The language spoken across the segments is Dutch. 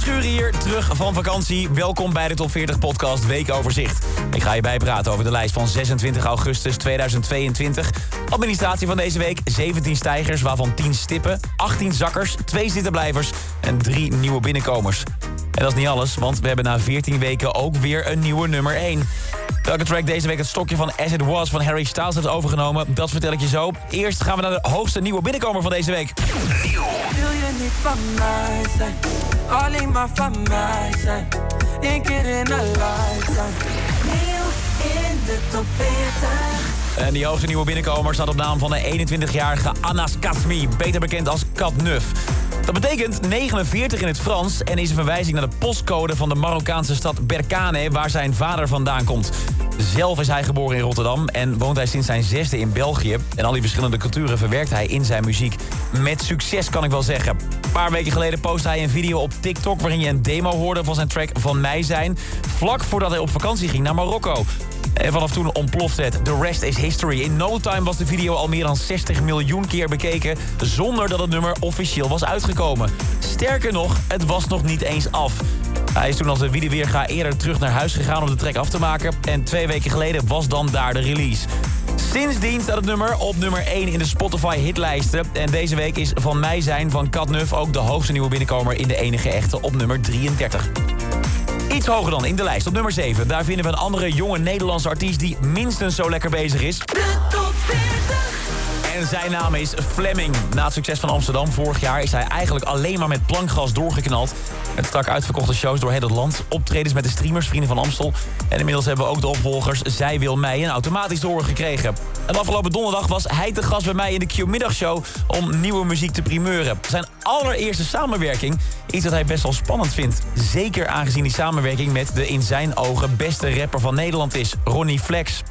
Verschuren hier, terug van vakantie. Welkom bij de Top 40 podcast Weekoverzicht. Ik ga je bijpraten over de lijst van 26 augustus 2022. Administratie van deze week, 17 stijgers, waarvan 10 stippen, 18 zakkers, 2 zittenblijvers en 3 nieuwe binnenkomers. En dat is niet alles, want we hebben na 14 weken ook weer een nieuwe nummer 1. Welke track deze week het stokje van As It Was van Harry Styles heeft overgenomen, dat vertel ik je zo. Eerst gaan we naar de hoogste nieuwe binnenkomer van deze week. Wil je niet van mij zijn? Alleen maar van mij zijn. Keer in een lifetime. Nieuw in de top 40. En die hoogste nieuwe binnenkomer staat op naam van de 21-jarige Anas Kasmi, beter bekend als Kat. Dat betekent 49 in het Frans en is een verwijzing naar de postcode van de Marokkaanse stad Berkane, waar zijn vader vandaan komt. Zelf is hij geboren in Rotterdam en woont hij sinds zijn zesde in België. En al die verschillende culturen verwerkt hij in zijn muziek. Met succes kan ik wel zeggen. Een paar weken geleden postte hij een video op TikTok... waarin je een demo hoorde van zijn track Van Mij Zijn... vlak voordat hij op vakantie ging naar Marokko. En vanaf toen ontplofte het. The rest is history. In no time was de video al meer dan 60 miljoen keer bekeken... zonder dat het nummer officieel was uitgekomen. Sterker nog, het was nog niet eens af. Hij is toen als de videoweerga eerder terug naar huis gegaan om de track af te maken. En twee weken geleden was dan daar de release. Sindsdien staat het nummer op nummer 1 in de Spotify hitlijsten. En deze week is Van Mij Zijn van Katnuf ook de hoogste nieuwe binnenkomer in de enige echte op nummer 33. Iets hoger dan in de lijst op nummer 7. Daar vinden we een andere jonge Nederlandse artiest die minstens zo lekker bezig is. De top 40. En zijn naam is Fleming. Na het succes van Amsterdam vorig jaar is hij eigenlijk alleen maar met plankgas doorgeknald. Met strak uitverkochte shows door heel het land. Optredens met de streamers, Vrienden van Amstel. En inmiddels hebben ook de opvolgers Zij Wil Mij en automatisch doorgekregen. En afgelopen donderdag was hij te gast bij mij in de Q-middagshow... om nieuwe muziek te primeuren. Zijn allereerste samenwerking iets dat hij best wel spannend vindt. Zeker aangezien die samenwerking met de in zijn ogen beste rapper van Nederland is, Ronnie Flex.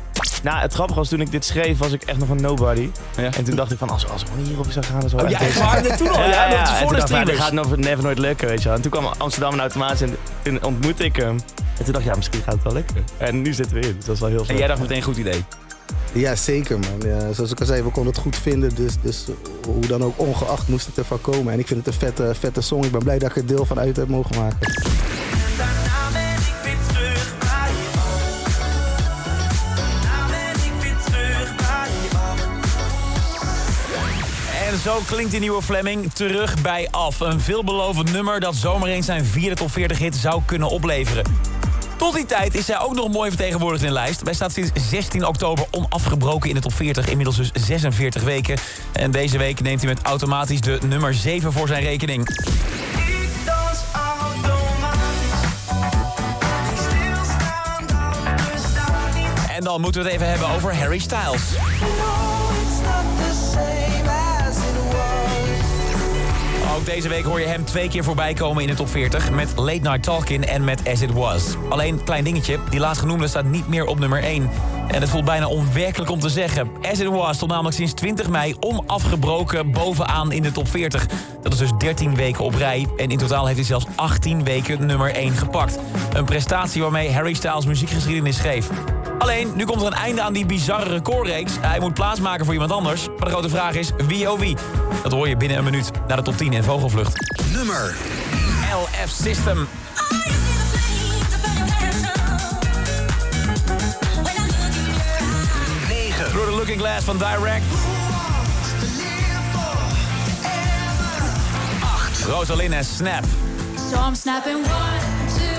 Nou, het grappige was toen ik dit schreef, was ik echt nog een nobody. Ja. En toen dacht ik van, als, als Ronnie hierop zou gaan, dan zou Oh, echt ja, echt waar? Toen al? Ja, dat is voor en toen de ik, streamers. dit gaat nog never nooit lukken, weet je wel. En toen kwam Amsterdam en automatisch en toen ontmoette ik hem. En toen dacht ik, ja, misschien gaat het wel lukken. En nu zitten we in, dus dat is wel heel En vet. jij dacht meteen goed idee. Ja, zeker man. Ja, zoals ik al zei, we konden het goed vinden. Dus, dus hoe dan ook, ongeacht moest het ervan komen. En ik vind het een vette, vette song. Ik ben blij dat ik er deel van uit heb mogen maken. En zo klinkt die nieuwe Fleming terug bij af. Een veelbelovend nummer dat zomaar eens zijn vierde top 40 hit zou kunnen opleveren. Tot die tijd is hij ook nog mooi vertegenwoordigd in de lijst. Hij staat sinds 16 oktober onafgebroken in de top 40. Inmiddels dus 46 weken. En deze week neemt hij met automatisch de nummer 7 voor zijn rekening. En dan moeten we het even hebben over Harry Styles. Ook deze week hoor je hem twee keer voorbij komen in de top 40... met Late Night Talking en met As It Was. Alleen, klein dingetje, die laatstgenoemde staat niet meer op nummer 1. En het voelt bijna onwerkelijk om te zeggen. As It Was stond namelijk sinds 20 mei onafgebroken bovenaan in de top 40. Dat is dus 13 weken op rij. En in totaal heeft hij zelfs 18 weken nummer 1 gepakt. Een prestatie waarmee Harry Styles muziekgeschiedenis schreef. Alleen, nu komt er een einde aan die bizarre recordreeks. Hij moet plaatsmaken voor iemand anders. Maar de grote vraag is, wie oh wie? Dat hoor je binnen een minuut naar de top 10 in Vogelvlucht. Nummer LF System. Through the Looking Glass van Direct. Rosalind en Snap. So I'm snapping one, two,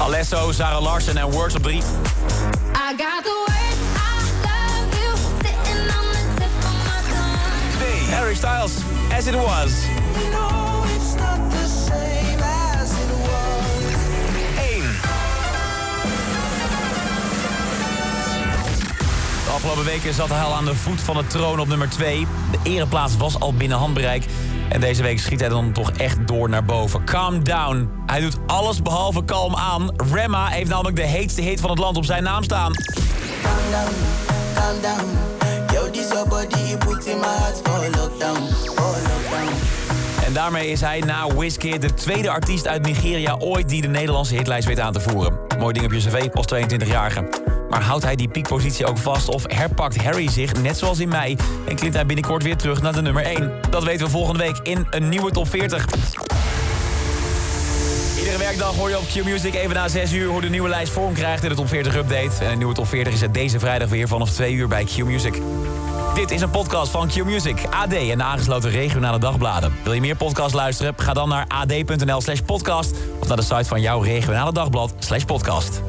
Alesso, Sarah Larsen en Words op 3. I got the words I love you sitting on the tip of my tongue. Harry Styles, As It Was. Afgelopen weken zat hij al aan de voet van de troon op nummer 2. De ereplaats was al binnen handbereik. En deze week schiet hij dan toch echt door naar boven. Calm down. Hij doet alles behalve kalm aan. Remma heeft namelijk de heetste hit van het land op zijn naam staan. En daarmee is hij na Wizkid de tweede artiest uit Nigeria ooit die de Nederlandse hitlijst weet aan te voeren. Mooi ding op je cv als 22-jarige. Maar houdt hij die piekpositie ook vast of herpakt Harry zich net zoals in mei... en klimt hij binnenkort weer terug naar de nummer 1? Dat weten we volgende week in een nieuwe top 40. Iedere werkdag hoor je op Q-Music even na 6 uur hoe de nieuwe lijst vorm krijgt in de top 40 update. En een nieuwe top 40 is het deze vrijdag weer vanaf 2 uur bij Q-Music. Dit is een podcast van Q-Music, AD en de aangesloten regionale dagbladen. Wil je meer podcast luisteren? Ga dan naar ad.nl slash podcast... of naar de site van jouw regionale dagblad slash podcast.